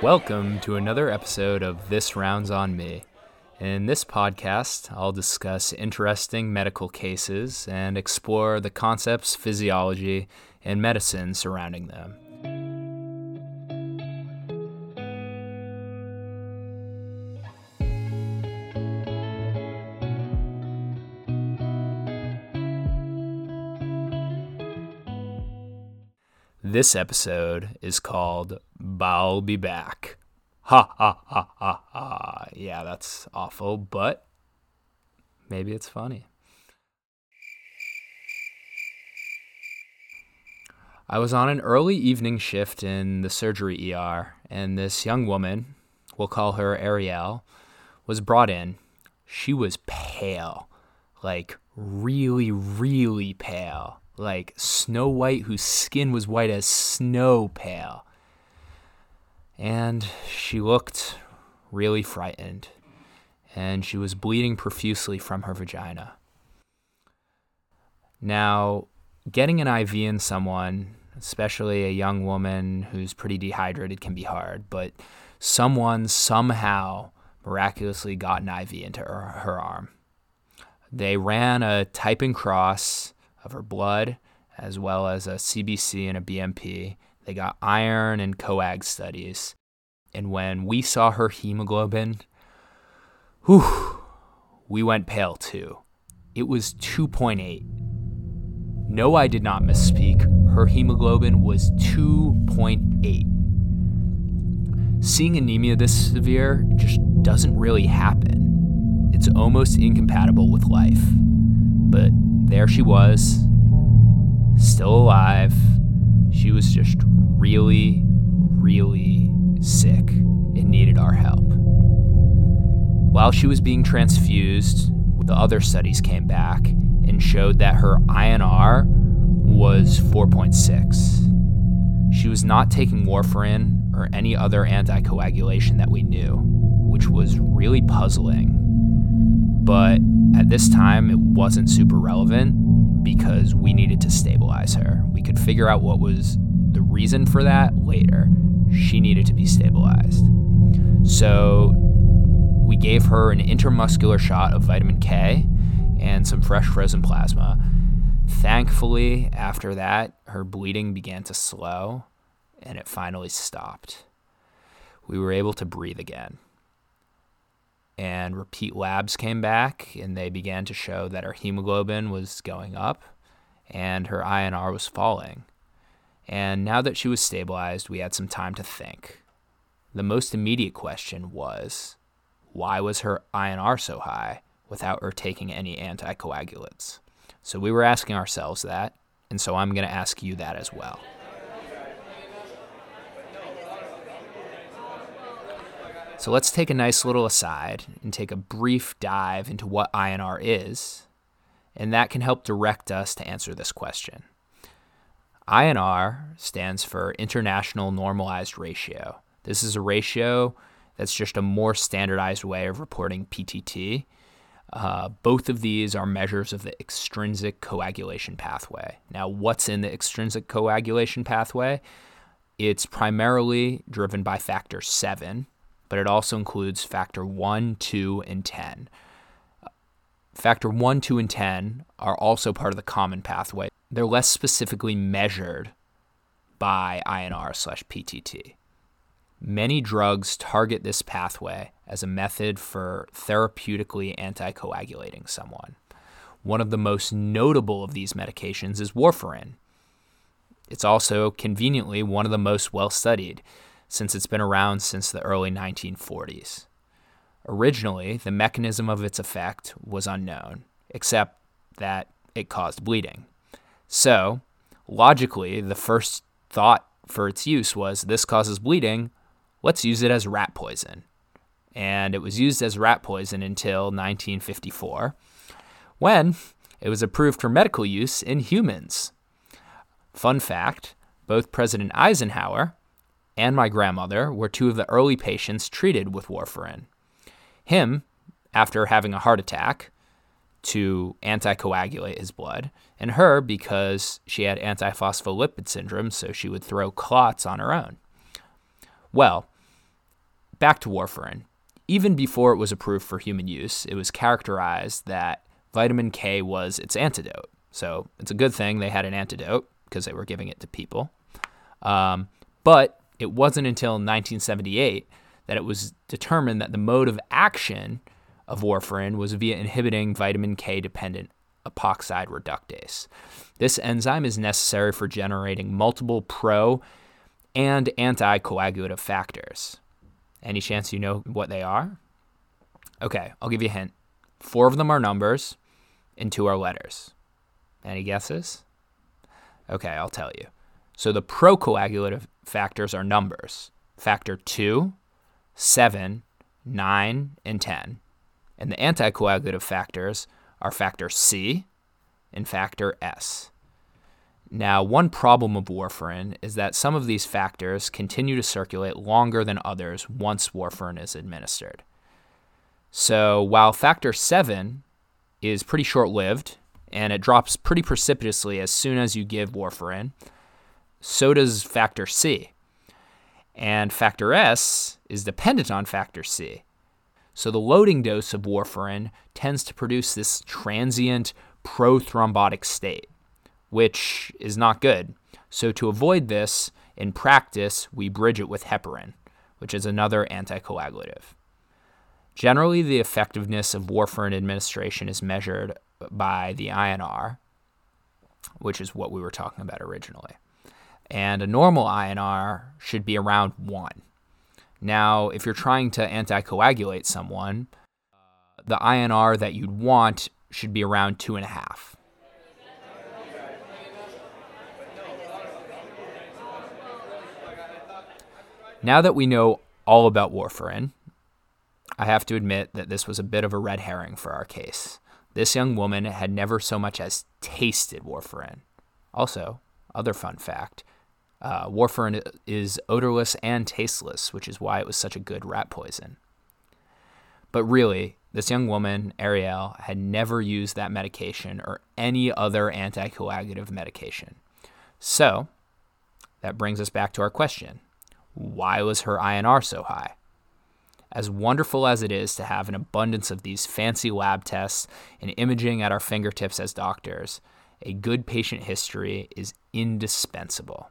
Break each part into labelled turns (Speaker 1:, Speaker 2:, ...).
Speaker 1: Welcome to another episode of This Rounds on Me. In this podcast, I'll discuss interesting medical cases and explore the concepts, physiology, and medicine surrounding them. This episode is called I'll Be Back. Ha ha ha ha ha. Yeah, that's awful, but maybe it's funny. I was on an early evening shift in the surgery ER, and this young woman, we'll call her Ariel, was brought in. She was pale, like really, really pale like Snow White, whose skin was white as snow pale. And she looked really frightened, and she was bleeding profusely from her vagina. Now, getting an IV in someone, especially a young woman who's pretty dehydrated, can be hard, but someone somehow miraculously got an IV into her, her arm. They ran a type and cross of her blood, as well as a CBC and a BMP. They got iron and coag studies. And when we saw her hemoglobin, whew, we went pale too. It was 2.8. No, I did not misspeak. Her hemoglobin was 2.8. Seeing anemia this severe just doesn't really happen. It's almost incompatible with life. But there she was, still alive. She was just really, really sick and needed our help. While she was being transfused, the other studies came back and showed that her INR was 4.6. She was not taking warfarin or any other anticoagulation that we knew, which was really puzzling. But at this time, it wasn't super relevant because we needed to stabilize her. We could figure out what was the reason for that later. She needed to be stabilized. So we gave her an intramuscular shot of vitamin K and some fresh frozen plasma. Thankfully, after that, her bleeding began to slow and it finally stopped. We were able to breathe again and repeat labs came back and they began to show that her hemoglobin was going up and her INR was falling. And now that she was stabilized, we had some time to think. The most immediate question was why was her INR so high without her taking any anticoagulants? So we were asking ourselves that, and so I'm going to ask you that as well. So let's take a nice little aside and take a brief dive into what INR is, and that can help direct us to answer this question. INR stands for International Normalized Ratio. This is a ratio that's just a more standardized way of reporting PTT. Uh, both of these are measures of the extrinsic coagulation pathway. Now, what's in the extrinsic coagulation pathway? It's primarily driven by factor 7, but it also includes factor 1, 2, and 10. Uh, factor 1, 2, and 10 are also part of the common pathway. They're less specifically measured by INR slash PTT. Many drugs target this pathway as a method for therapeutically anticoagulating someone. One of the most notable of these medications is warfarin. It's also conveniently one of the most well studied since it's been around since the early 1940s. Originally, the mechanism of its effect was unknown, except that it caused bleeding. So, logically, the first thought for its use was this causes bleeding, let's use it as rat poison. And it was used as rat poison until 1954, when it was approved for medical use in humans. Fun fact both President Eisenhower and my grandmother were two of the early patients treated with warfarin. Him, after having a heart attack, to anticoagulate his blood, and her because she had antiphospholipid syndrome, so she would throw clots on her own. Well, back to warfarin. Even before it was approved for human use, it was characterized that vitamin K was its antidote. So it's a good thing they had an antidote because they were giving it to people. Um, but it wasn't until 1978 that it was determined that the mode of action of warfarin was via inhibiting vitamin K dependent epoxide reductase. This enzyme is necessary for generating multiple pro and anticoagulative factors. Any chance you know what they are? Okay, I'll give you a hint. Four of them are numbers, and two are letters. Any guesses? Okay, I'll tell you. So the procoagulative factors are numbers factor 2, 7, 9, and 10. And the anticoagulative factors are factor C and factor S. Now, one problem of warfarin is that some of these factors continue to circulate longer than others once warfarin is administered. So, while factor 7 is pretty short lived and it drops pretty precipitously as soon as you give warfarin, so does factor C. And factor S is dependent on factor C. So the loading dose of warfarin tends to produce this transient prothrombotic state, which is not good. So to avoid this, in practice, we bridge it with heparin, which is another anticoagulative. Generally, the effectiveness of warfarin administration is measured by the INR, which is what we were talking about originally and a normal INR should be around 1. Now, if you're trying to anticoagulate someone, the INR that you'd want should be around 2.5. Now that we know all about warfarin, I have to admit that this was a bit of a red herring for our case. This young woman had never so much as tasted warfarin. Also, other fun fact uh, warfarin is odorless and tasteless, which is why it was such a good rat poison. But really, this young woman, Ariel, had never used that medication or any other anticoagulative medication. So, that brings us back to our question why was her INR so high? As wonderful as it is to have an abundance of these fancy lab tests and imaging at our fingertips as doctors, a good patient history is indispensable.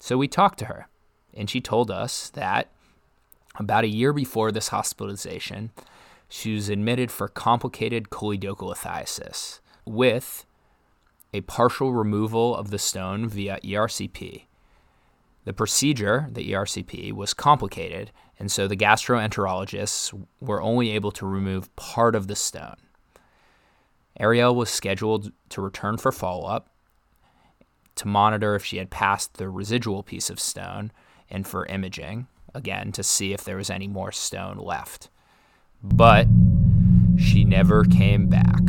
Speaker 1: So we talked to her, and she told us that about a year before this hospitalization, she was admitted for complicated choledocholithiasis with a partial removal of the stone via ERCP. The procedure, the ERCP, was complicated, and so the gastroenterologists were only able to remove part of the stone. Ariel was scheduled to return for follow up, to monitor if she had passed the residual piece of stone and for imaging, again, to see if there was any more stone left. But she never came back.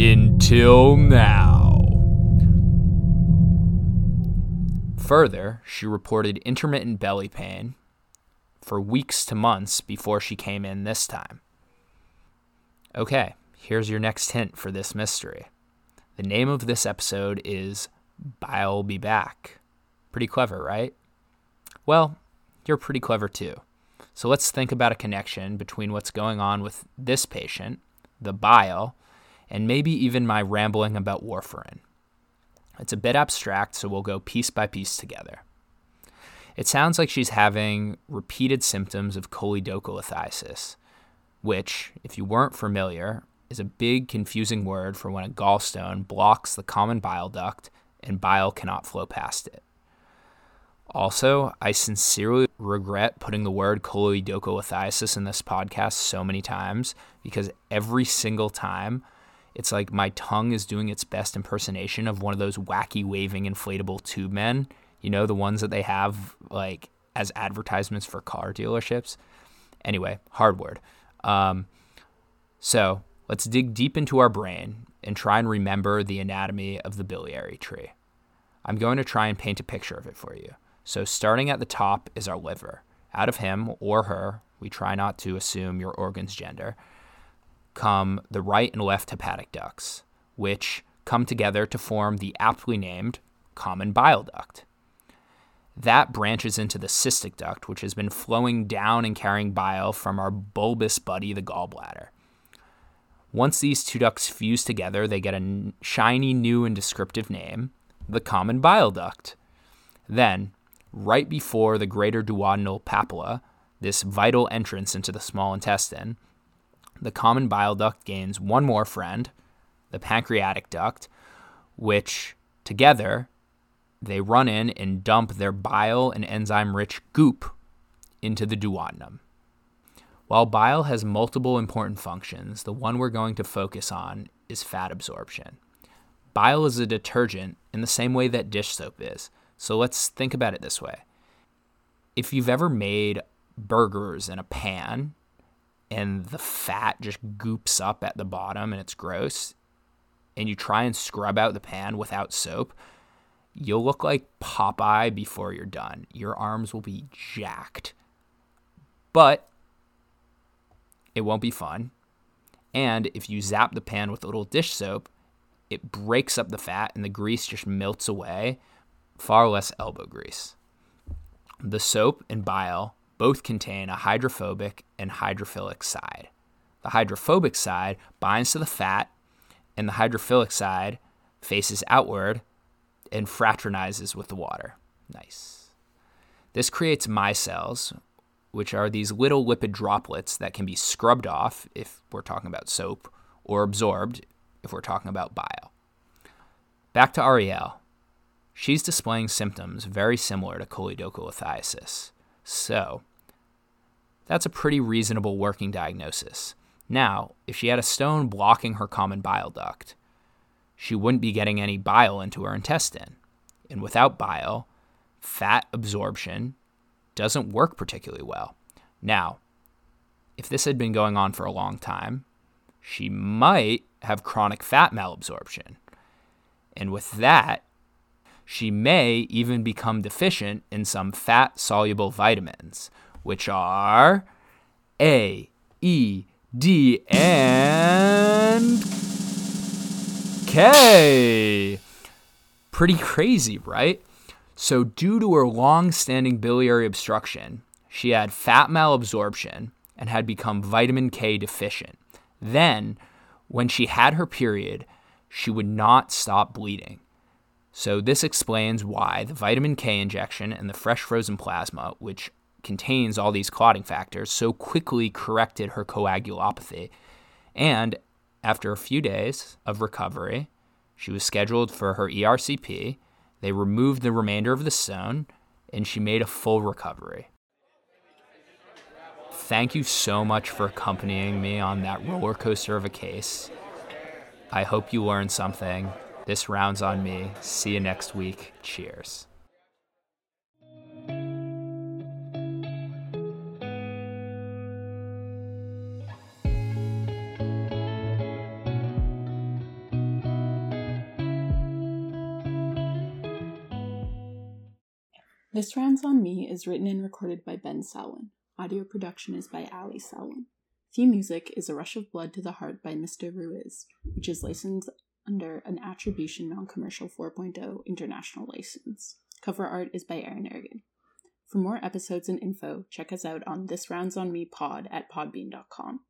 Speaker 1: Until now. Further, she reported intermittent belly pain for weeks to months before she came in this time. Okay, here's your next hint for this mystery. The name of this episode is I'll Be Back. Pretty clever, right? Well, you're pretty clever too. So let's think about a connection between what's going on with this patient, the bile, and maybe even my rambling about warfarin. It's a bit abstract, so we'll go piece by piece together. It sounds like she's having repeated symptoms of choledocholithiasis, which, if you weren't familiar, is a big confusing word for when a gallstone blocks the common bile duct and bile cannot flow past it. Also, I sincerely regret putting the word choledocholithiasis in this podcast so many times because every single time it's like my tongue is doing its best impersonation of one of those wacky waving inflatable tube men, you know, the ones that they have like as advertisements for car dealerships. Anyway, hard word. Um, so Let's dig deep into our brain and try and remember the anatomy of the biliary tree. I'm going to try and paint a picture of it for you. So, starting at the top is our liver. Out of him or her, we try not to assume your organ's gender, come the right and left hepatic ducts, which come together to form the aptly named common bile duct. That branches into the cystic duct, which has been flowing down and carrying bile from our bulbous buddy, the gallbladder. Once these two ducts fuse together, they get a shiny, new, and descriptive name the common bile duct. Then, right before the greater duodenal papilla, this vital entrance into the small intestine, the common bile duct gains one more friend, the pancreatic duct, which together they run in and dump their bile and enzyme rich goop into the duodenum. While bile has multiple important functions, the one we're going to focus on is fat absorption. Bile is a detergent in the same way that dish soap is. So let's think about it this way. If you've ever made burgers in a pan and the fat just goops up at the bottom and it's gross, and you try and scrub out the pan without soap, you'll look like Popeye before you're done. Your arms will be jacked. But it won't be fun. And if you zap the pan with a little dish soap, it breaks up the fat and the grease just melts away, far less elbow grease. The soap and bile both contain a hydrophobic and hydrophilic side. The hydrophobic side binds to the fat, and the hydrophilic side faces outward and fraternizes with the water. Nice. This creates micelles, which are these little lipid droplets that can be scrubbed off if we're talking about soap, or absorbed if we're talking about bile. Back to Ariel. She's displaying symptoms very similar to choledocholithiasis. So, that's a pretty reasonable working diagnosis. Now, if she had a stone blocking her common bile duct, she wouldn't be getting any bile into her intestine. And without bile, fat absorption doesn't work particularly well. Now, if this had been going on for a long time, she might have chronic fat malabsorption. And with that, she may even become deficient in some fat soluble vitamins, which are A, E, D, and K. Pretty crazy, right? So, due to her long standing biliary obstruction, she had fat malabsorption and had become vitamin K deficient. Then, when she had her period, she would not stop bleeding. So, this explains why the vitamin K injection and the fresh frozen plasma, which contains all these clotting factors, so quickly corrected her coagulopathy. And after a few days of recovery, she was scheduled for her ERCP. They removed the remainder of the stone, and she made a full recovery thank you so much for accompanying me on that roller coaster of a case. I hope you learned something. This round's on me. See you next week. Cheers.
Speaker 2: This Round's on Me is written and recorded by Ben Selwyn. Audio production is by Ali Selwyn. Theme music is A Rush of Blood to the Heart by Mr. Ruiz, which is licensed under an Attribution Non Commercial 4.0 international license. Cover art is by Aaron Ergen. For more episodes and info, check us out on This Rounds on Me pod at podbean.com.